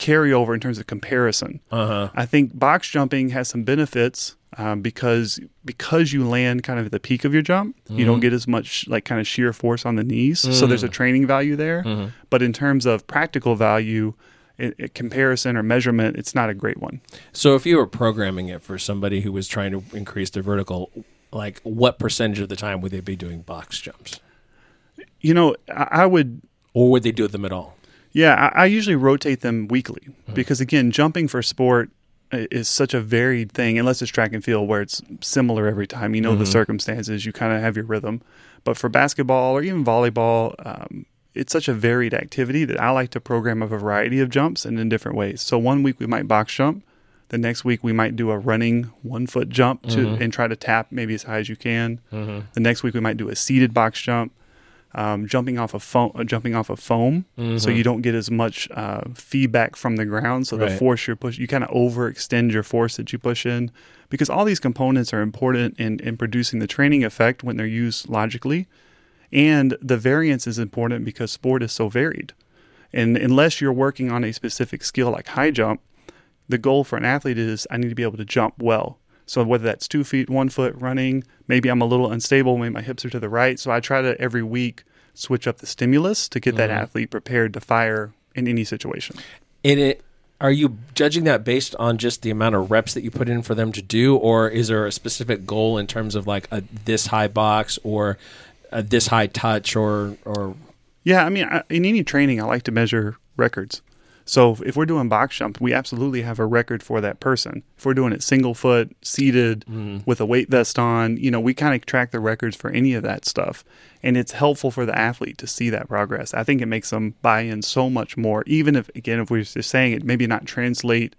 carryover in terms of comparison. Uh-huh. I think box jumping has some benefits um, because because you land kind of at the peak of your jump, you don't get as much like kind of shear force on the knees. So there's a training value there. But in terms of practical value, i i comparison or measurement, it's not a great one. So if you were programming it for somebody who was trying to increase their vertical, like what percentage of the time would they be doing box jumps? You know, I, I would Or would they do them at all? Yeah, I, I usually rotate them weekly uh-huh. because again, jumping for sport is such a varied thing. Unless it's track and field where it's similar every time, you know the mm-hmm. circumstances, you kind of have your rhythm. But for basketball or even volleyball, um, it's such a varied activity that I like to program a variety of jumps and in different ways. So one week we might box jump. The next week we might do a running one foot jump to mm-hmm. and try to tap maybe as high as you can. Mm-hmm. The next week we might do a seated box jump um, jumping off of foam, uh, jumping off of foam, so you don't get as much uh, feedback from the ground. So the force you're push, you kind of overextend your force that you push in, because all these components are important in, in producing the training effect when they're used logically, and the variance is important because sport is so varied, and unless you're working on a specific skill like high jump, the goal for an athlete is I need to be able to jump well. So whether that's two feet, one foot running, maybe I'm a little unstable, maybe my hips are to the right. So I try to every week switch up the stimulus to get that mm-hmm. athlete prepared to fire in any situation. In it, are you judging that based on just the amount of reps that you put in for them to do, or is there a specific goal in terms of like a this high box or a this high touch or or Yeah, I mean, I, in any training, I like to measure records. So if we're doing box jump, we absolutely have a record for that person. If we're doing it single foot, seated, mm-hmm. with a weight vest on, you know, we kind of track the records for any of that stuff. And it's helpful for the athlete to see that progress. I think it makes them buy in so much more, even if, again, if we're just saying it, maybe not translate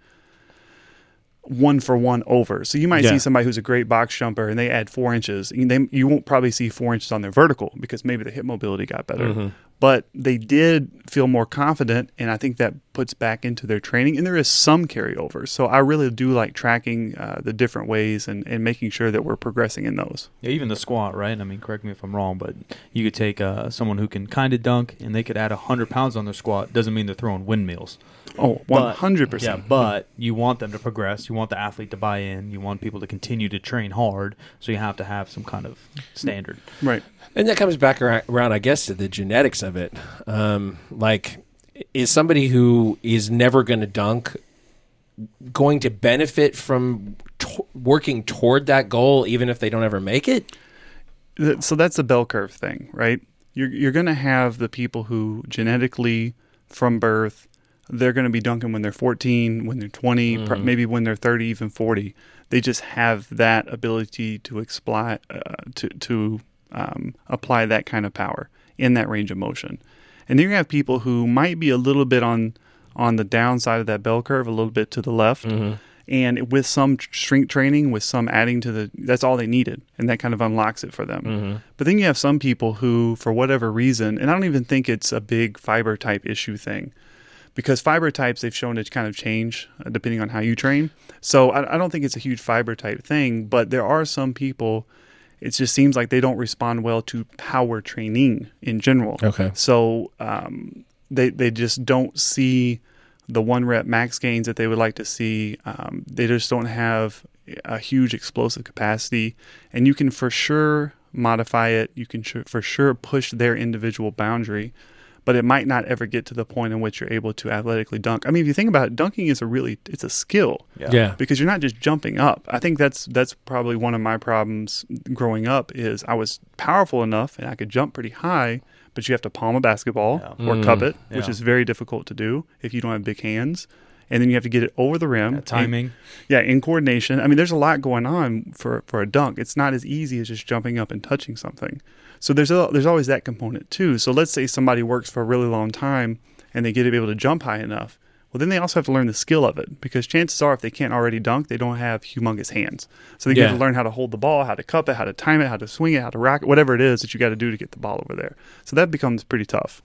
one for one over. So you might Yeah. see somebody who's a great box jumper and they add four inches. And they, you won't probably see four inches on their vertical because maybe the hip mobility got better. But they did feel more confident, and I think that puts back into their training. And there is some carryover. So I really do like tracking uh, the different ways and, and making sure that we're progressing in those. Yeah, even the squat, right? I mean, correct me if I'm wrong, but you could take uh, someone who can kind of dunk and they could add 100 pounds on their squat. Doesn't mean they're throwing windmills. Oh, 100%. Yeah, but you want them to progress. You want the athlete to buy in. You want people to continue to train hard. So you have to have some kind of standard. right. And that comes back around, I guess, to the genetics of it. Um, like, is somebody who is never going to dunk going to benefit from to- working toward that goal, even if they don't ever make it? So that's the bell curve thing, right? You're you're going to have the people who genetically from birth they're going to be dunking when they're 14, when they're 20, pr- maybe when they're 30, even 40. They just have that ability to exply uh, to to um, apply that kind of power in that range of motion. And then you have people who might be a little bit on on the downside of that bell curve, a little bit to the left. And with some tr- strength training, with some adding to the, that's all they needed. And that kind of unlocks it for them. But then you have some people who, for whatever reason, and I don't even think it's a big fiber type issue thing, because fiber types they've shown to kind of change uh, depending on how you train. So I, I don't think it's a huge fiber type thing, but there are some people, It just seems like they don't respond well to power training in general. Okay. So um, they they just don't see the one rep max gains that they would like to see. Um, they just don't have a huge explosive capacity, and you can for sure modify it. You can for sure push their individual boundary, but it might not ever get to the point in which you're able to athletically dunk. I mean, if you think about it, dunking is a really it's a skill Yeah. because you're not just jumping up. I think that's that's probably one of my problems growing up is I was powerful enough and I could jump pretty high, but you have to palm a basketball Yeah. or Mm. cup it, which Yeah. is very difficult to do if you don't have big hands. And then you have to get it over the rim. Yeah, timing. And- yeah, in coordination. I mean, there's a lot going on for, for a dunk. It's not as easy as just jumping up and touching something. So there's a, there's always that component too. So let's say somebody works for a really long time and they get to be able to jump high enough. Well, then they also have to learn the skill of it because chances are, if they can't already dunk, they don't have humongous hands. So they Yeah. have to learn how to hold the ball, how to cup it, how to time it, how to swing it, how to rack it, whatever it is that you got to do to get the ball over there. So that becomes pretty tough.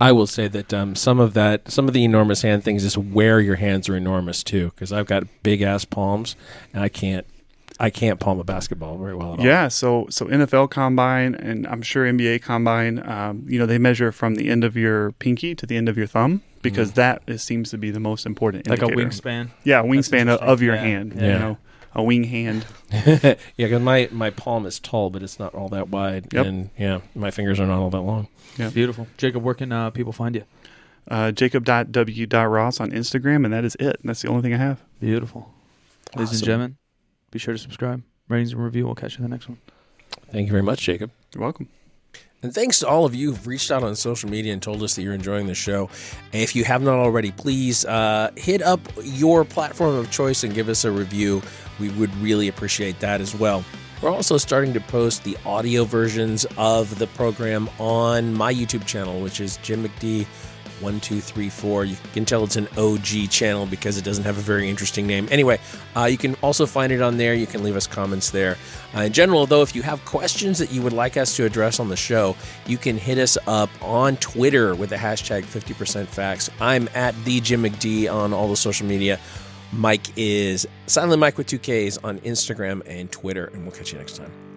I will say that um, some of that, some of the enormous hand things is where your hands are enormous too, because I've got big ass palms and I can't, I can't palm a basketball very well at all. Yeah, so so NFL combine and I'm sure NBA combine, um, you know, they measure from the end of your pinky to the end of your thumb because that is, seems to be the most important Like a wingspan. Yeah, a wingspan of, your Yeah. hand. Yeah. You know, a wing hand. yeah, because my my palm is tall, but it's not all that wide, Yep. and yeah, my fingers are not all that long. Yeah, Beautiful. Jacob, where can uh, people find you? Uh, Jacob.w.ross on Instagram, and that is it. That's the only thing I have. Beautiful. Ladies and gentlemen, be sure to subscribe. Ratings and review. We'll catch you in the next one. Thank you very much, Jacob. You're welcome. And thanks to all of you who've reached out on social media and told us that you're enjoying the show. If you have not already, please uh, hit up your platform of choice and give us a review. We would really appreciate that as well. We're also starting to post the audio versions of the program on my YouTube channel, which is Jim McD. One, two, three, four. You can tell it's an OG channel because it doesn't have a very interesting name. Anyway, uh, you can also find it on there. You can leave us comments there. Uh, in general, though, if you have questions that you would like us to address on the show, you can hit us up on Twitter with the hashtag 50% facts. I'm at the Jim McD on all the social media. Mike is Silent Mike with two Ks on Instagram and Twitter, and we'll catch you next time.